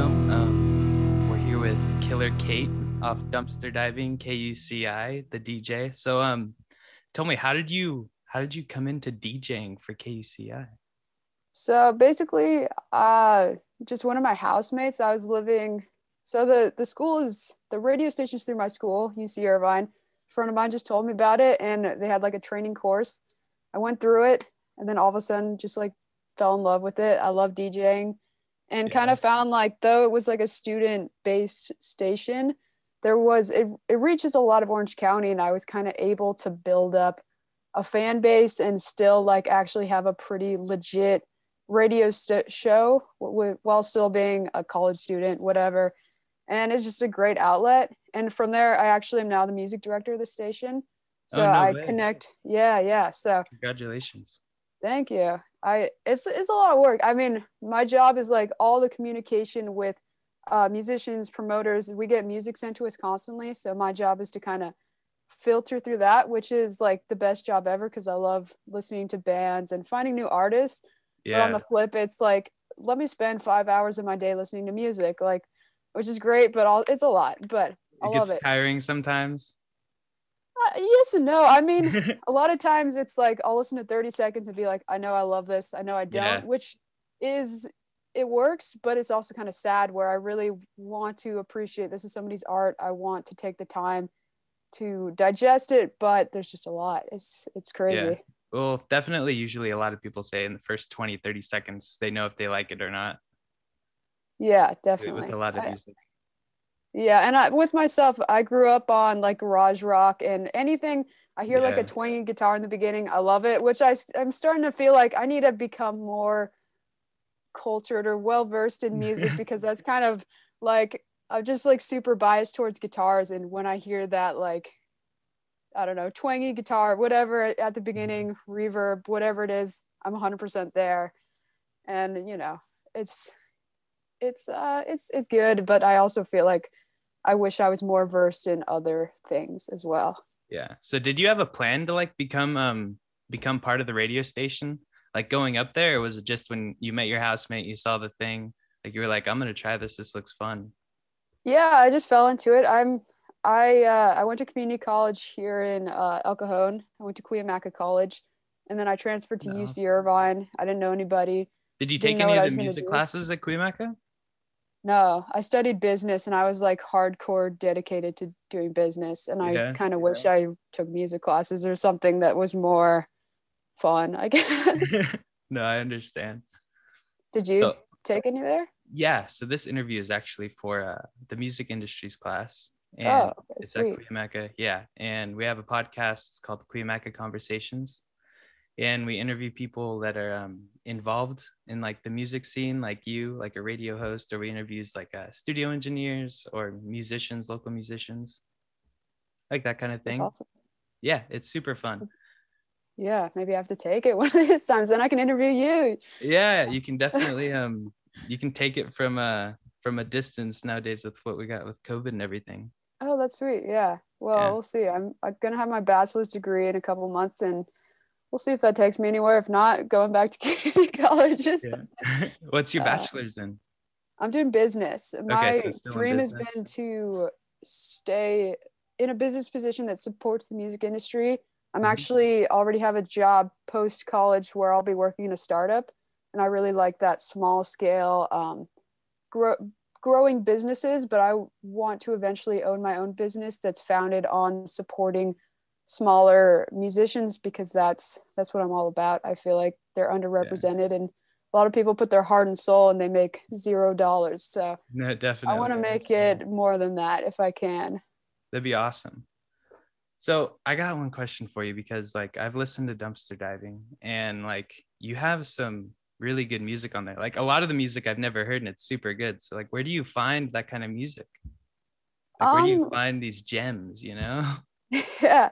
welcome. Um, we're here with Killer Kate off Dumpster Diving, KUCI, the DJ. So, um, tell me, how did you how did you come into DJing for KUCI? So basically, uh, just one of my housemates. I was living. So the the school is the radio station's through my school, UC Irvine. A friend of mine just told me about it, and they had like a training course. I went through it, and then all of a sudden, just like fell in love with it. I love DJing and Yeah. kind of found like though it was like a student based station there was it, it reaches a lot of orange county and i was kind of able to build up a fan base and still like actually have a pretty legit radio st- show w- while still being a college student whatever and it's just a great outlet and from there i actually am now the music director of the station oh, so Oh, no i way. connect yeah yeah so Congratulations. Thank you. I it's it's a lot of work. I mean, my job is like all the communication with uh, musicians, promoters. We get music sent to us constantly, so my job is to kind of filter through that, which is like the best job ever because I love listening to bands and finding new artists. But on the flip, it's like let me spend five hours of my day listening to music, like which is great, but all it's a lot. But I it love it. tiring sometimes. Uh, yes and no. I mean, a lot of times it's like I'll listen to 30 seconds and be like, I know I love this. I know I don't, Yeah. which is it works, but it's also kind of sad where I really want to appreciate this is somebody's art. I want to take the time to digest it, but there's just a lot. It's it's crazy. well, definitely usually a lot of people say in the first 20, 30 seconds they know if they like it or not. Yeah, definitely. With a lot of I- music. Yeah, and I, with myself, I grew up on like garage rock and anything. I hear like a twangy guitar in the beginning. I love it, which I I'm starting to feel like I need to become more cultured or well versed in music because that's kind of like I'm just like super biased towards guitars. And when I hear that like I don't know twangy guitar, whatever at Mm-hmm. the beginning, reverb, whatever it is, I'm 100% there. And you know, it's it's uh it's it's good, but I also feel like I wish I was more versed in other things as well. Yeah. So did you have a plan to like become um become part of the radio station? Like going up there, or was it just when you met your housemate, you saw the thing, like you were like, I'm gonna try this. This looks fun. Yeah, I just fell into it. I'm I uh, I went to community college here in uh, El Cajon. I went to Cuyamaca College, and then I transferred to Nice. UC Irvine. I didn't know anybody. Did you take any of the music classes at Cuyamaca? No, I studied business, and I was like hardcore dedicated to doing business. And I Yeah. kind of wish I took music classes or something that was more fun. I guess. no, I understand. Did you So- take any there? Yeah. So this interview is actually for uh, the music industries class. And oh, it's sweet. at Cuyamaca. Yeah. And we have a podcast. It's called Cuyamaca Conversations. And we interview people that are um, involved in like the music scene, like you, like a radio host, or we interviews like uh, studio engineers or musicians, local musicians, like that kind of thing. awesome. Yeah, it's super fun. Yeah, maybe I have to take it one of these times. Then I can interview you. Yeah, you can definitely um, you can take it from a from a distance nowadays with what we got with COVID and everything. Oh, that's sweet. Yeah. Well, Yeah. we'll see. I'm, I'm gonna have my bachelor's degree in a couple months, and we'll see if that takes me anywhere. If not, going back to community college. Something. What's your Uh, bachelor's in? I'm doing business. My so dream has been to stay in a business position that supports the music industry. I'm Mhm. actually already have a job post college where I'll be working in a startup, and I really like that small scale, um, grow, growing businesses. But I want to eventually own my own business that's founded on supporting smaller musicians because that's that's what I'm all about. I feel like they're underrepresented and a lot of people put their heart and soul and they make zero dollars. So No, definitely. I want to make it more than that if I can. That'd be awesome. So I got one question for you because like I've listened to dumpster diving and like you have some really good music on there. Like a lot of the music I've never heard and it's super good. So like where do you find that kind of music? Like where do you Um, find these gems, you know? yeah.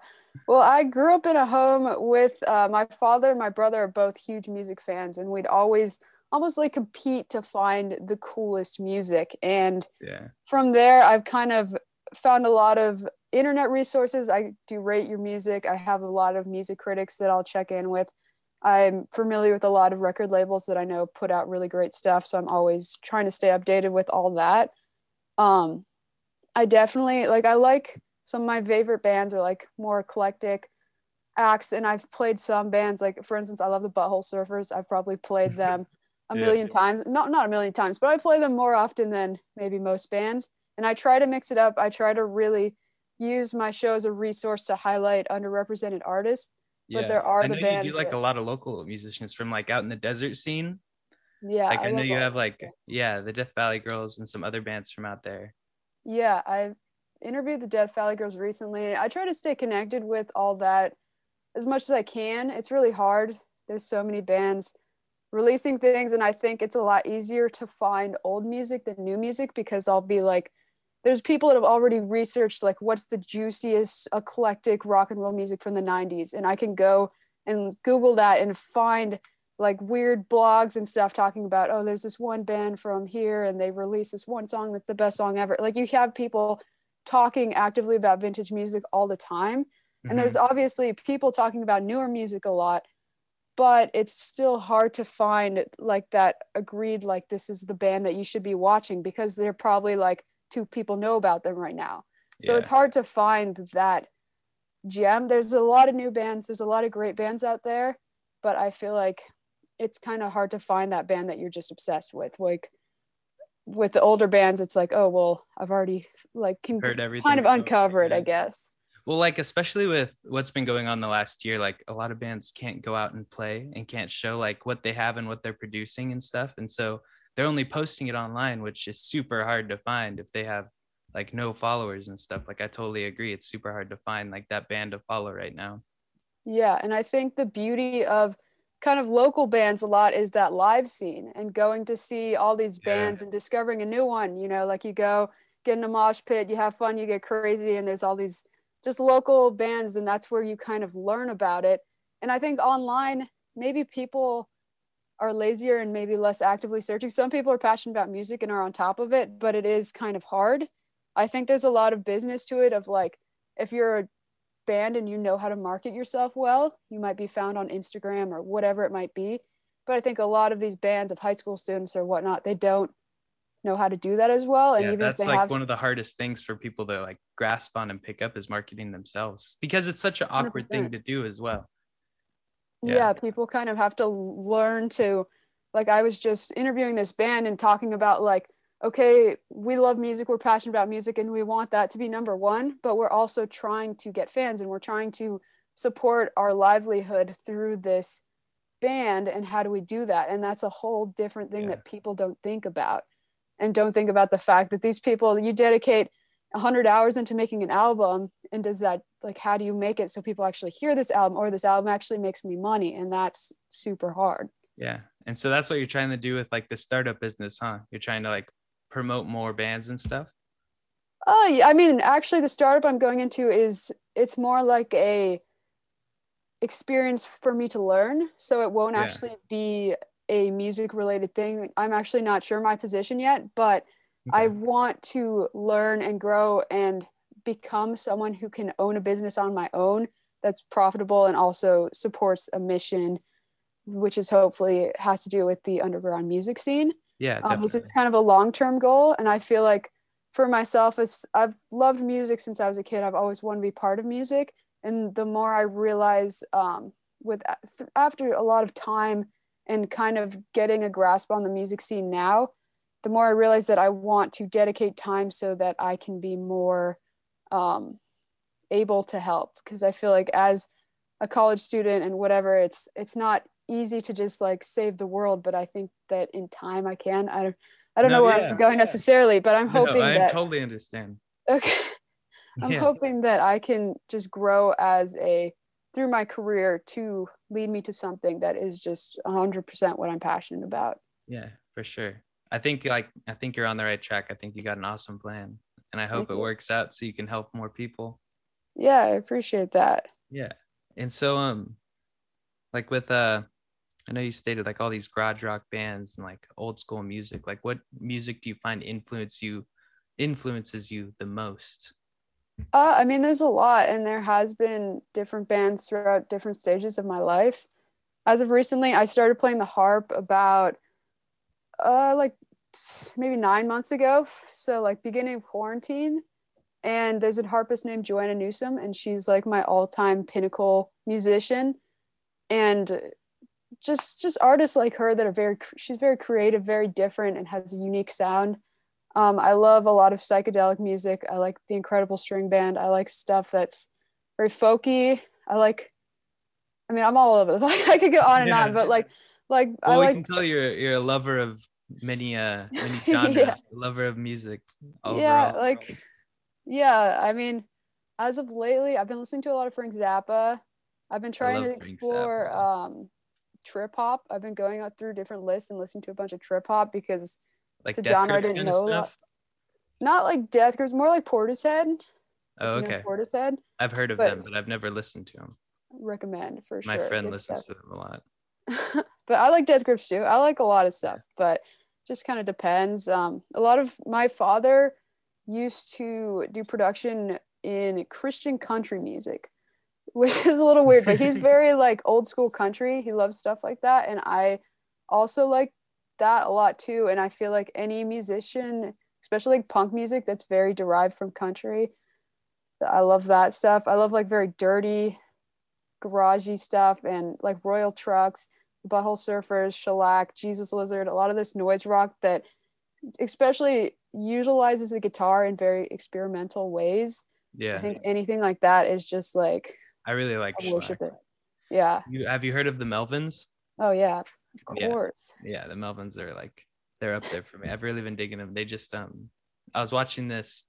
Well, I grew up in a home with uh, my father and my brother are both huge music fans, and we'd always almost like compete to find the coolest music. And Yeah. from there, I've kind of found a lot of internet resources. I do rate your music. I have a lot of music critics that I'll check in with. I'm familiar with a lot of record labels that I know put out really great stuff. So I'm always trying to stay updated with all that. Um, I definitely like, I like some of my favorite bands are like more eclectic acts. And I've played some bands, like for instance, I love the Butthole Surfers. I've probably played them a yeah. million times, not, not a million times, but I play them more often than maybe most bands. And I try to mix it up. I try to really use my show as a resource to highlight underrepresented artists yeah. but there are I the bands you do like that... a lot of local musicians from like out in the desert scene yeah like i, I know you have like yeah the death valley girls and some other bands from out there yeah i've interviewed the death valley girls recently. I try to stay connected with all that as much as i can. It's really hard. There's so many bands releasing things and i think it's a lot easier to find old music than new music because i'll be like there's people that have already researched like what's the juiciest eclectic rock and roll music from the 90s and i can go and google that and find like weird blogs and stuff talking about oh there's this one band from here and they released this one song that's the best song ever. Like you have people talking actively about vintage music all the time mm-hmm. and there's mm-hmm. obviously people talking about newer music a lot but it's still hard to find like that agreed like this is the band that you should be watching because they're probably like two people know about them right now. So yeah. it's hard to find that gem. There's a lot of new bands, there's a lot of great bands out there, but I feel like it's kind of hard to find that band that you're just obsessed with. Like with the older bands, it's like, oh well, I've already like can kind of uncover it. I guess. Well, like especially with what's been going on the last year, like a lot of bands can't go out and play and can't show like what they have and what they're producing and stuff. And so they're only posting it online, which is super hard to find if they have like no followers and stuff. Like I totally agree. It's super hard to find like that band to follow right now. Yeah. And I think the beauty of kind of local bands a lot is that live scene and going to see all these bands yeah. and discovering a new one. You know, like you go get in a mosh pit, you have fun, you get crazy, and there's all these just local bands, and that's where you kind of learn about it. And I think online, maybe people are lazier and maybe less actively searching. Some people are passionate about music and are on top of it, but it is kind of hard. I think there's a lot of business to it of like if you're a band and you know how to market yourself well, you might be found on Instagram or whatever it might be. But I think a lot of these bands of high school students or whatnot, they don't know how to do that as well. And yeah, even that's if they like have one of the hardest things for people to like grasp on and pick up is marketing themselves because it's such an awkward 100%. thing to do as well yeah. yeah people kind of have to learn to like i was just interviewing this band and talking about like okay we love music we're passionate about music and we want that to be number one but we're also trying to get fans and we're trying to support our livelihood through this band and how do we do that? And that's a whole different thing yeah. that people don't think about and don't think about the fact that these people you dedicate 100 hours into making an album and does that like how do you make it so people actually hear this album or this album actually makes me money? And that's super hard. Yeah. And so that's what you're trying to do with like the startup business huh? You're trying to like promote more bands and stuff? Oh yeah. I mean actually the startup i'm going into is it's more like a experience for me to learn. So it won't yeah. actually be a music related thing. I'm actually not sure my position yet but okay. i want to learn and grow and become someone who can own a business on my own that's profitable and also supports a mission which is hopefully has to do with the underground music scene yeah um, this is kind of a long-term goal and i feel like for myself as i've loved music since i was a kid. I've always wanted to be part of music and the more i realize um, with after a lot of time and kind of getting a grasp on the music scene now the more i realize that i want to dedicate time so that i can be more um, able to help. Because I feel like as a college student and whatever, it's it's not easy to just like save the world, but I think that in time I can. I don't I don't no, know where yeah, I'm going yeah. necessarily, but I'm hoping no, I that totally understand. Okay. I'm yeah. hoping that I can just grow as a through my career to lead me to something that is just 100% what I'm passionate about. Yeah, for sure. I think like I think you're on the right track. I think you got an awesome plan and I hope Thank it you. works out so you can help more people. Yeah, I appreciate that. Yeah. And so um like with uh I know you stated like all these garage rock bands and like old school music. Like what music do you find influence you influences you the most? Uh, I mean, there's a lot, and there has been different bands throughout different stages of my life. as of recently, I started playing the harp about uh like maybe nine months ago. So like beginning of quarantine. And there's a harpist named Joanna Newsom, and she's like my all-time pinnacle musician. And just just artists like her that are very she's very creative, very different, and has a unique sound. Um, I love a lot of psychedelic music. I like the Incredible String Band. I like stuff that's very folky. I like. I mean, I'm all over. The I could go on and yeah. on, but like, like well, I like. We can tell you're you're a lover of many uh many genres. yeah. Lover of music. Overall. Yeah, like, yeah. I mean, as of lately, I've been listening to a lot of Frank Zappa. I've been trying to explore um, trip hop. I've been going out through different lists and listening to a bunch of trip hop because like it's a genre I didn't know. Not like Death Grips, more like Portishead. Oh, okay. Portishead. I've heard of but them, but I've never listened to them. Recommend for My sure. My friend listens stuff. to them a lot. but I like Death Grips too. I like a lot of stuff, but just kind of depends. Um, a lot of my father used to do production in Christian country music which is a little weird, but he's very like old school country. He loves stuff like that. And I also like that a lot too. And I feel like any musician, especially like punk music, that's very derived from country. I love that stuff. I love like very dirty, garagey stuff and like Royal Trux, Butthole Surfers, Shellac, Jesus Lizard, a lot of this noise rock that especially utilizes the guitar in very experimental ways. Yeah. I think anything like that is just like I really like I worship it. Yeah. You have you heard of the Melvins? Oh yeah, of course. Yeah. yeah, the Melvins are like they're up there for me. I've really been digging them. They just um I was watching this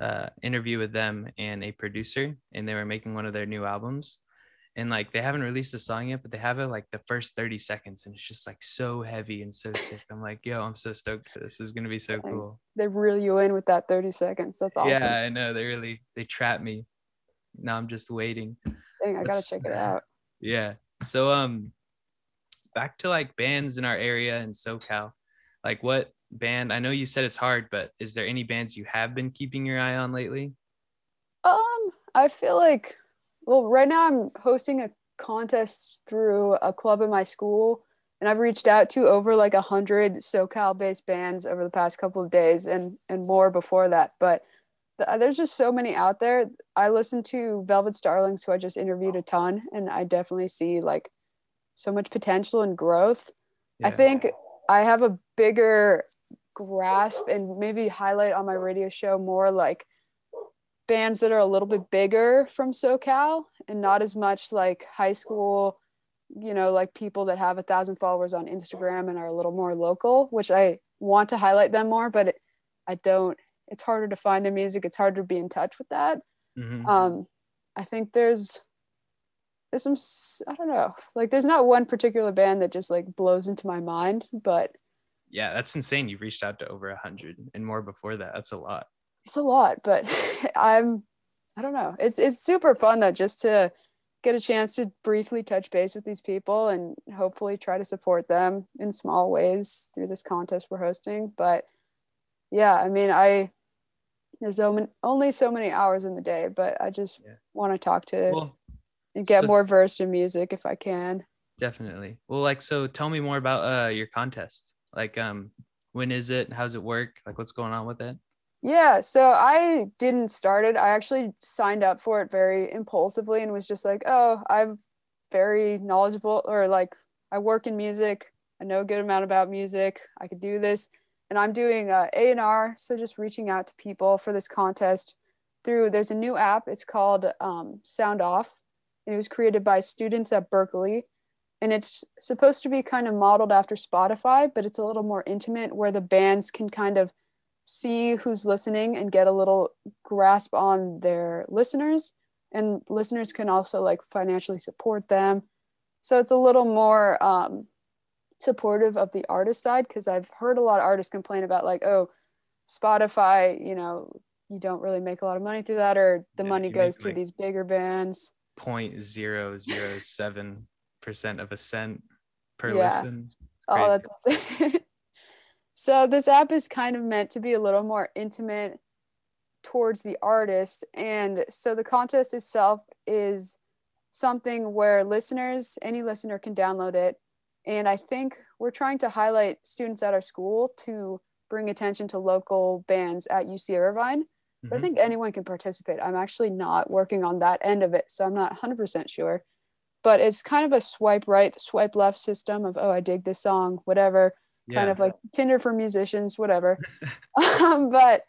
uh interview with them and a producer and they were making one of their new albums and like they haven't released a song yet, but they have it like the first 30 seconds and it's just like so heavy and so sick. I'm like, yo, I'm so stoked for this. This is gonna be so cool. They reel you in with that 30 seconds. That's awesome. Yeah, I know. They really they trap me now I'm just waiting. Dang, I gotta check it out. Yeah. So um back to like bands in our area in SoCal. Like what band? I know you said it's hard, but is there any bands you have been keeping your eye on lately? Um, I feel like well, right now I'm hosting a contest through a club in my school and I've reached out to over like a hundred SoCal based bands over the past couple of days and and more before that. But Uh, there's just so many out there. I listen to Velvet Starlings, who I just interviewed a ton, and I definitely see like so much potential and growth. Yeah. I think I have a bigger grasp and maybe highlight on my radio show more like bands that are a little bit bigger from SoCal and not as much like high school, you know, like people that have a thousand followers on Instagram and are a little more local, which I want to highlight them more, but I don't it's harder to find the music it's harder to be in touch with that. Mm-hmm. um i think there's there's some i don't know like there's not one particular band that just like blows into my mind but yeah that's insane. You've reached out to over a hundred and more before that. That's a lot. It's a lot but i'm i don't know. It's it's super fun though just to get a chance to briefly touch base with these people and hopefully try to support them in small ways through this contest we're hosting. But yeah i mean i there's only so many hours in the day, but I just yeah. want to talk to well, and get so more versed in music if I can. Definitely. Well, like, so tell me more about uh, your contest. Like, um, when is it? How's it work? Like, what's going on with it? Yeah, so I didn't start it. I actually signed up for it very impulsively and was just like, oh, I'm very knowledgeable or like I work in music. I know a good amount about music. I could do this and I'm doing uh, A&R, so just reaching out to people for this contest through, there's a new app, it's called um, Sound Off, and it was created by students at Berkeley, and it's supposed to be kind of modeled after Spotify, but it's a little more intimate where the bands can kind of see who's listening and get a little grasp on their listeners, and listeners can also like financially support them. So it's a little more um, supportive of the artist side because I've heard a lot of artists complain about like, oh, Spotify, you know, you don't really make a lot of money through that, or the yeah, money goes to like these bigger bands. Point zero zero seven percent of a cent per yeah. listen. Oh, that's so this app is kind of meant to be a little more intimate towards the artist, and so the contest itself is something where listeners, any listener can download it. And I think we're trying to highlight students at our school to bring attention to local bands at UC Irvine. But I Mhm. think anyone can participate. I'm actually not working on that end of it, so I'm not 100% sure. But it's kind of a swipe right, swipe left system of, oh, I dig this song, whatever, kind of like Tinder for musicians, whatever. um, but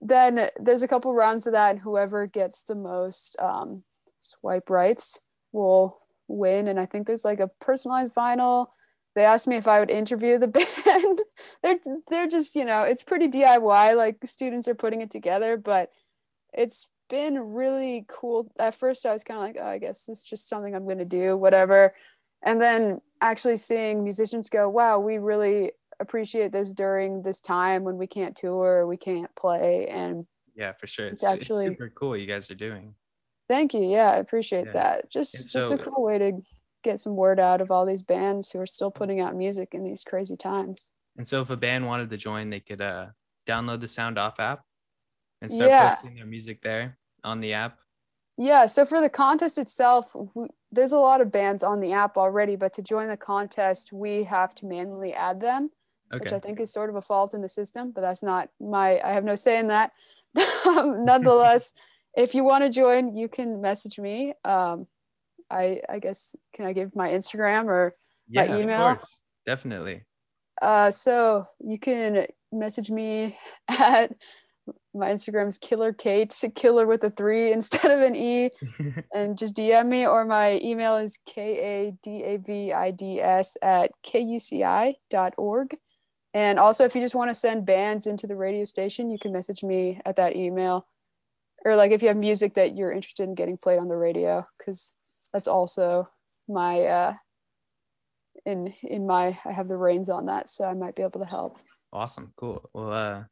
then there's a couple rounds of that, and whoever gets the most um, swipe rights will win. And I think there's like a personalized vinyl. They asked me if I would interview the band. they're they're just you know it's pretty DIY. Like students are putting it together, but it's been really cool. At first, I was kind of like, oh, I guess this is just something I'm going to do, whatever. And then actually seeing musicians go, wow, we really appreciate this during this time when we can't tour, we can't play. And yeah, for sure. It's It's, actually- it's super cool you guys are doing. Thank you. Yeah, I appreciate Yeah. that. Just And just so- a cool way to get some word out of all these bands who are still putting out music in these crazy times. And so if a band wanted to join, they could uh, download the Sound Off app and start Yeah. posting their music there on the app. Yeah, so for the contest itself, we, there's a lot of bands on the app already, but to join the contest, we have to manually add them. which I think is sort of a fault in the system, but that's not my, I have no say in that. Nonetheless, if you want to join, you can message me. Um, I, I guess, can I give my Instagram or, my Yeah, email? of course. Definitely. uh, so you can message me at my Instagram's killer Kate, killer with a three instead of an E. and just DM me, or my email is K A D A V I D S at kuci dot org. And also, if you just want to send bands into the radio station, you can message me at that email. Or, like, if you have music that you're interested in getting played on the radio, because that's also my, uh, in in my, I have the reins on that, so I might be able to help. awesome. Cool. Well, uh,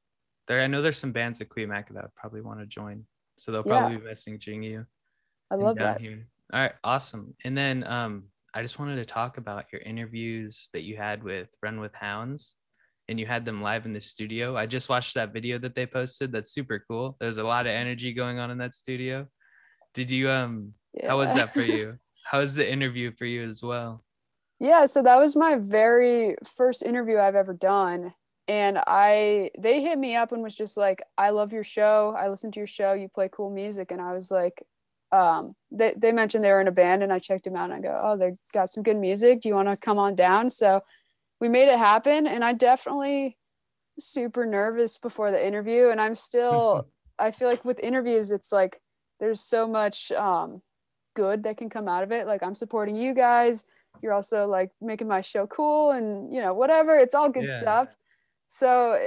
there, I know there's some bands at Cuyamaca that probably want to join. So they'll Yeah. probably be messaging you. I love that. here. All right, awesome. And then um, I just wanted to talk about your interviews that you had with Run with Hounds, and you had them live in the studio. I just watched that video that they posted. That's super cool. There's a lot of energy going on in that studio. Did you um? How was that for you? How was the interview for you as well? Yeah, so that was my very first interview I've ever done. And I they hit me up and was just like, I love your show. I listen to your show. You play cool music. And I was like, um, they, they mentioned they were in a band and I checked them out and I go, Oh, they got some good music. Do you want to come on down? So we made it happen. And I definitely super nervous before the interview. And I'm still I feel like with interviews, it's like there's so much um good that can come out of it. Like I'm supporting you guys you're also like making my show cool and you know whatever it's all good Yeah. stuff so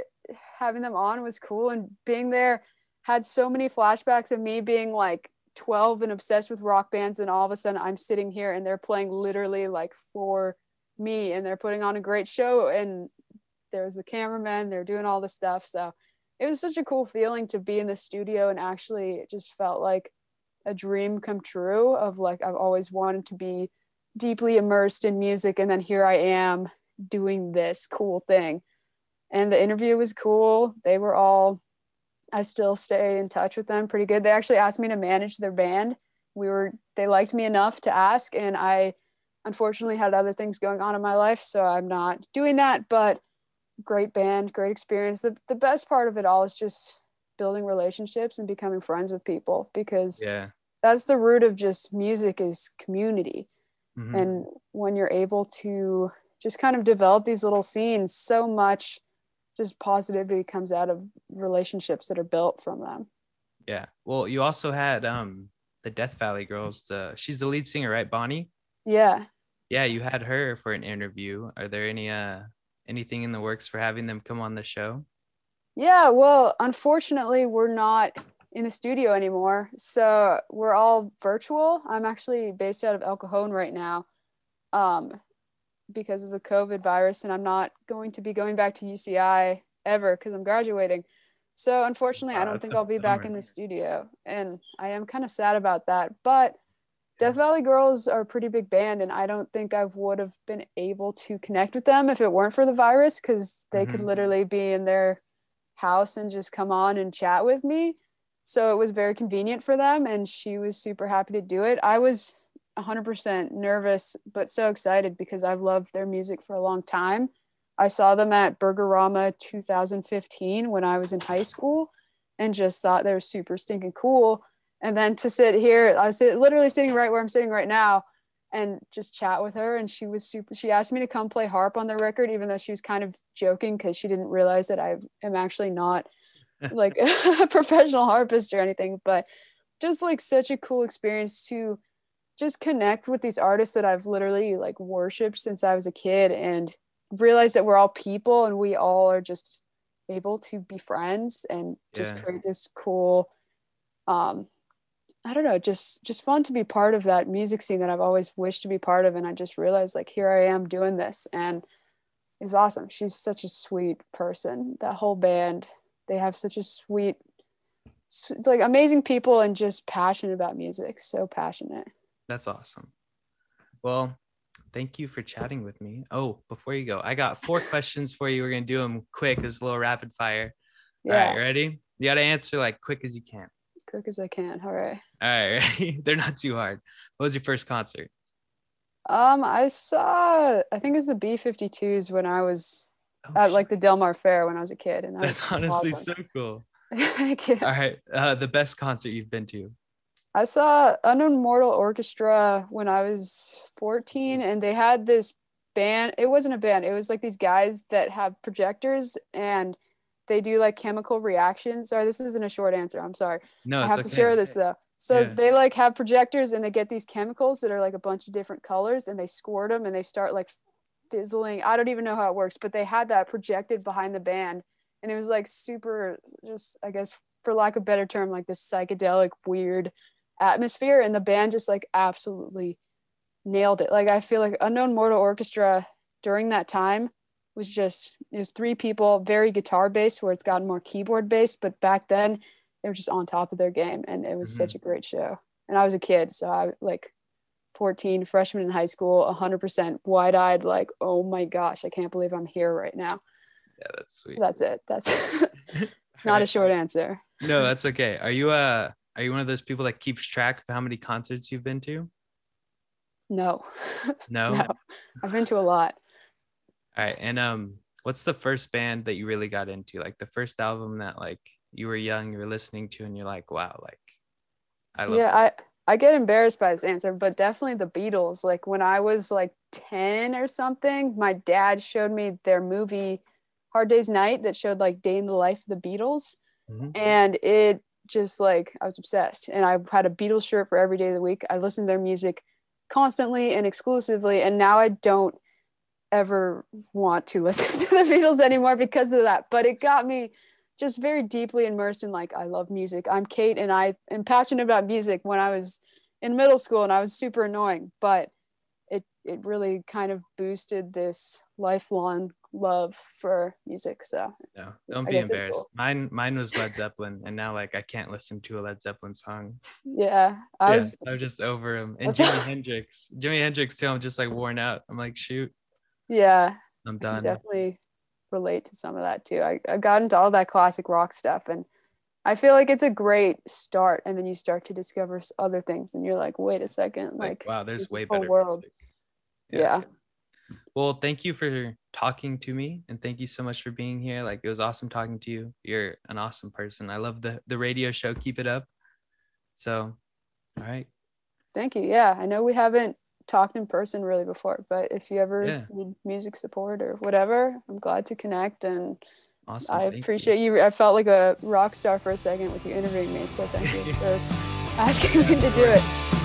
having them on was cool and being there had so many flashbacks of me being like 12 and obsessed with rock bands and all of a sudden i'm sitting here and they're playing literally like for me and they're putting on a great show and there's the cameraman they're doing all the stuff so it was such a cool feeling to be in the studio and actually it just felt like a dream come true of like i've always wanted to be deeply immersed in music and then here I am doing this cool thing. And the interview was cool. They were all I still stay in touch with them pretty good. They actually asked me to manage their band. We were they liked me enough to ask and I unfortunately had other things going on in my life so I'm not doing that, but great band, great experience. The the best part of it all is just building relationships and becoming friends with people because Yeah. that's the root of just music is community Mhm. and when you're able to just kind of develop these little scenes so much just positivity comes out of relationships that are built from them Yeah. Well, you also had um the Death Valley Girls. The she's the lead singer, right, Bonnie? Yeah. Yeah, you had her for an interview. Are there any uh anything in the works for having them come on the show? yeah well unfortunately we're not in the studio anymore. So we're all virtual. I'm actually based out of el cajon right now um, because of the covid virus and i'm not going to be going back to uci ever because i'm graduating. So unfortunately i don't think I'll be back in the studio and i am kind of sad about that but death valley girls are a pretty big band and i don't think i would have been able to connect with them if it weren't for the virus because they could Mhm. literally be in their house and just come on and chat with me so it was very convenient for them and she was super happy to do it i was 100% nervous, but so excited because I've loved their music for a long time. I saw them at Burgerama 2015 when I was in high school and just thought they were super stinking cool. And then to sit here, I was literally sitting right where I'm sitting right now and just chat with her. And she was super, she asked me to come play harp on the record, even though she was kind of joking because she didn't realize that I am actually not like a professional harpist or anything. But just like such a cool experience to just connect with these artists that I've literally like worshiped since I was a kid and realize that we're all people and we all are just able to be friends and just yeah. create this cool um I don't know, just just fun to be part of that music scene that I've always wished to be part of and I just realized like here I am doing this and it's awesome. She's such a sweet person. That whole band, they have such a sweet like amazing people and just passionate about music. So passionate. That's awesome. Well, thank you for chatting with me. Oh, before you go, I got four questions for you. We're gonna do them quick. This a little rapid fire. Yeah. All right, ready? You gotta answer like quick as you can. Quick as I can. All right. All right. They're not too hard. What was your first concert? Um, I saw I think it was the B52s when I was oh, at shit. like the Del Mar Fair when I was a kid. And that's honestly so cool. Thank you. All right. Uh, the best concert you've been to? I saw Unknown Mortal Orchestra when I was 14, and they had this band. It wasn't a band, it was like these guys that have projectors and they do like chemical reactions. Sorry, this isn't a short answer. I'm sorry. No, I have okay. to share this though. So yeah. they like have projectors and they get these chemicals that are like a bunch of different colors and they squirt them and they start like fizzling. I don't even know how it works, but they had that projected behind the band and it was like super just I guess for lack of better term like this psychedelic weird atmosphere and the band just like absolutely nailed it like i feel like unknown mortal orchestra during that time was just it was three people very guitar based where it's gotten more keyboard based but back then they were just on top of their game and it was mm-hmm. such a great show and i was a kid so i like 14 freshman in high school 100% wide-eyed like oh my gosh i can't believe i'm here right now yeah that's sweet that's it that's not a short answer no that's okay are you uh are you one of those people that keeps track of how many concerts you've been to? No. No. no. I've been to a lot. All right. And um what's the first band that you really got into? Like the first album that like you were young, you were listening to and you're like, wow, like I love Yeah, that. I I get embarrassed by this answer, but definitely the Beatles. Like when I was like 10 or something, my dad showed me their movie Hard Day's Night that showed like day in the life of the Beatles. Mm-hmm. And it just like I was obsessed. And I had a Beatles shirt for every day of the week. I listened to their music constantly and exclusively. And now I don't ever want to listen to the Beatles anymore because of that. But it got me just very deeply immersed in like I love music. I'm Kate and I am passionate about music when I was in middle school and I was super annoying, but it it really kind of boosted this lifelong love for music. So no, don't I be embarrassed. Cool. Mine mine was Led Zeppelin, and now like I can't listen to a Led Zeppelin song. Yeah, I yeah, was. I'm just over him. And Jimi Hendrix, Jimi Hendrix too. I'm just like worn out. I'm like shoot. Yeah, I'm done. definitely relate to some of that too. I, I got into all that classic rock stuff and. I feel like it's a great start, and then you start to discover other things, and you're like, "Wait a second, like, like wow, there's way better world." Yeah. yeah. Well, thank you for talking to me and thank you so much for being here. Like it was awesome talking to you. You're an awesome person. I love the the radio show. Keep it up. So, all right. Thank you. Yeah, I know we haven't talked in person really before, but if you ever yeah. need music support or whatever, I'm glad to connect and awesome. I appreciate you. you. I felt like a rock star for a second with you interviewing me, so thank you for asking me to do it.